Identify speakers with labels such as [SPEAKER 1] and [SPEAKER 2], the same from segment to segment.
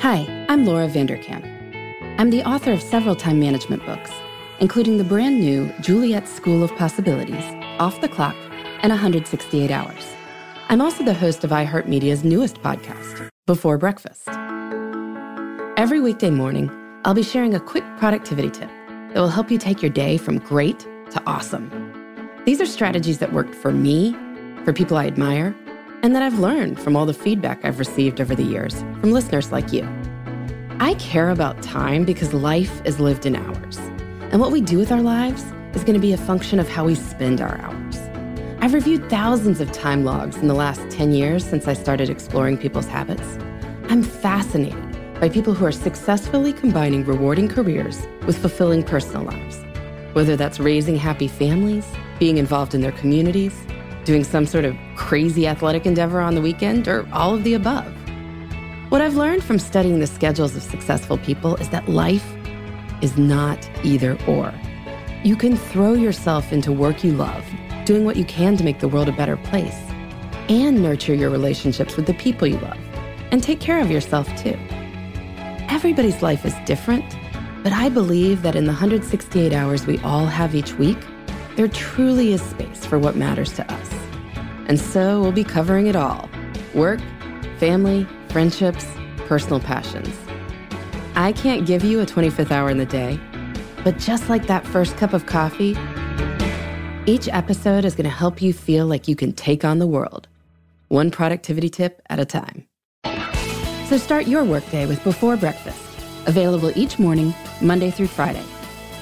[SPEAKER 1] Hi, I'm Laura Vanderkam. I'm the author of several time management books, including the brand new Juliet's School of Possibilities, Off the Clock, and 168 Hours. I'm also the host of iHeartMedia's newest podcast, Before Breakfast. Every weekday morning, I'll be sharing a quick productivity tip that will help you take your day from great to awesome. These are strategies that worked for me, for people I admire, and that I've learned from all the feedback I've received over the years from listeners like you. I care about time because life is lived in hours, and what we do with our lives is going to be a function of how we spend our hours. I've reviewed thousands of time logs in the last 10 years since I started exploring people's habits. I'm fascinated by people who are successfully combining rewarding careers with fulfilling personal lives, whether that's raising happy families, being involved in their communities, doing some sort of crazy athletic endeavor on the weekend, or all of the above. What I've learned from studying the schedules of successful people is that life is not either or. You can throw yourself into work you love, doing what you can to make the world a better place, and nurture your relationships with the people you love, and take care of yourself too. Everybody's life is different, but I believe that in the 168 hours we all have each week, there truly is space for what matters to us. And so we'll be covering it all work, family, friendships, personal passions. I can't give you a 25th hour in the day, but just like that first cup of coffee, each episode is going to help you feel like you can take on the world, one productivity tip at a time. So start your workday with Before Breakfast, available each morning, Monday through Friday.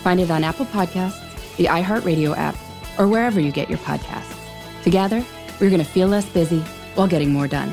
[SPEAKER 1] Find it on Apple Podcasts the iHeartRadio app, or wherever you get your podcasts. Together, we're going to feel less busy while getting more done.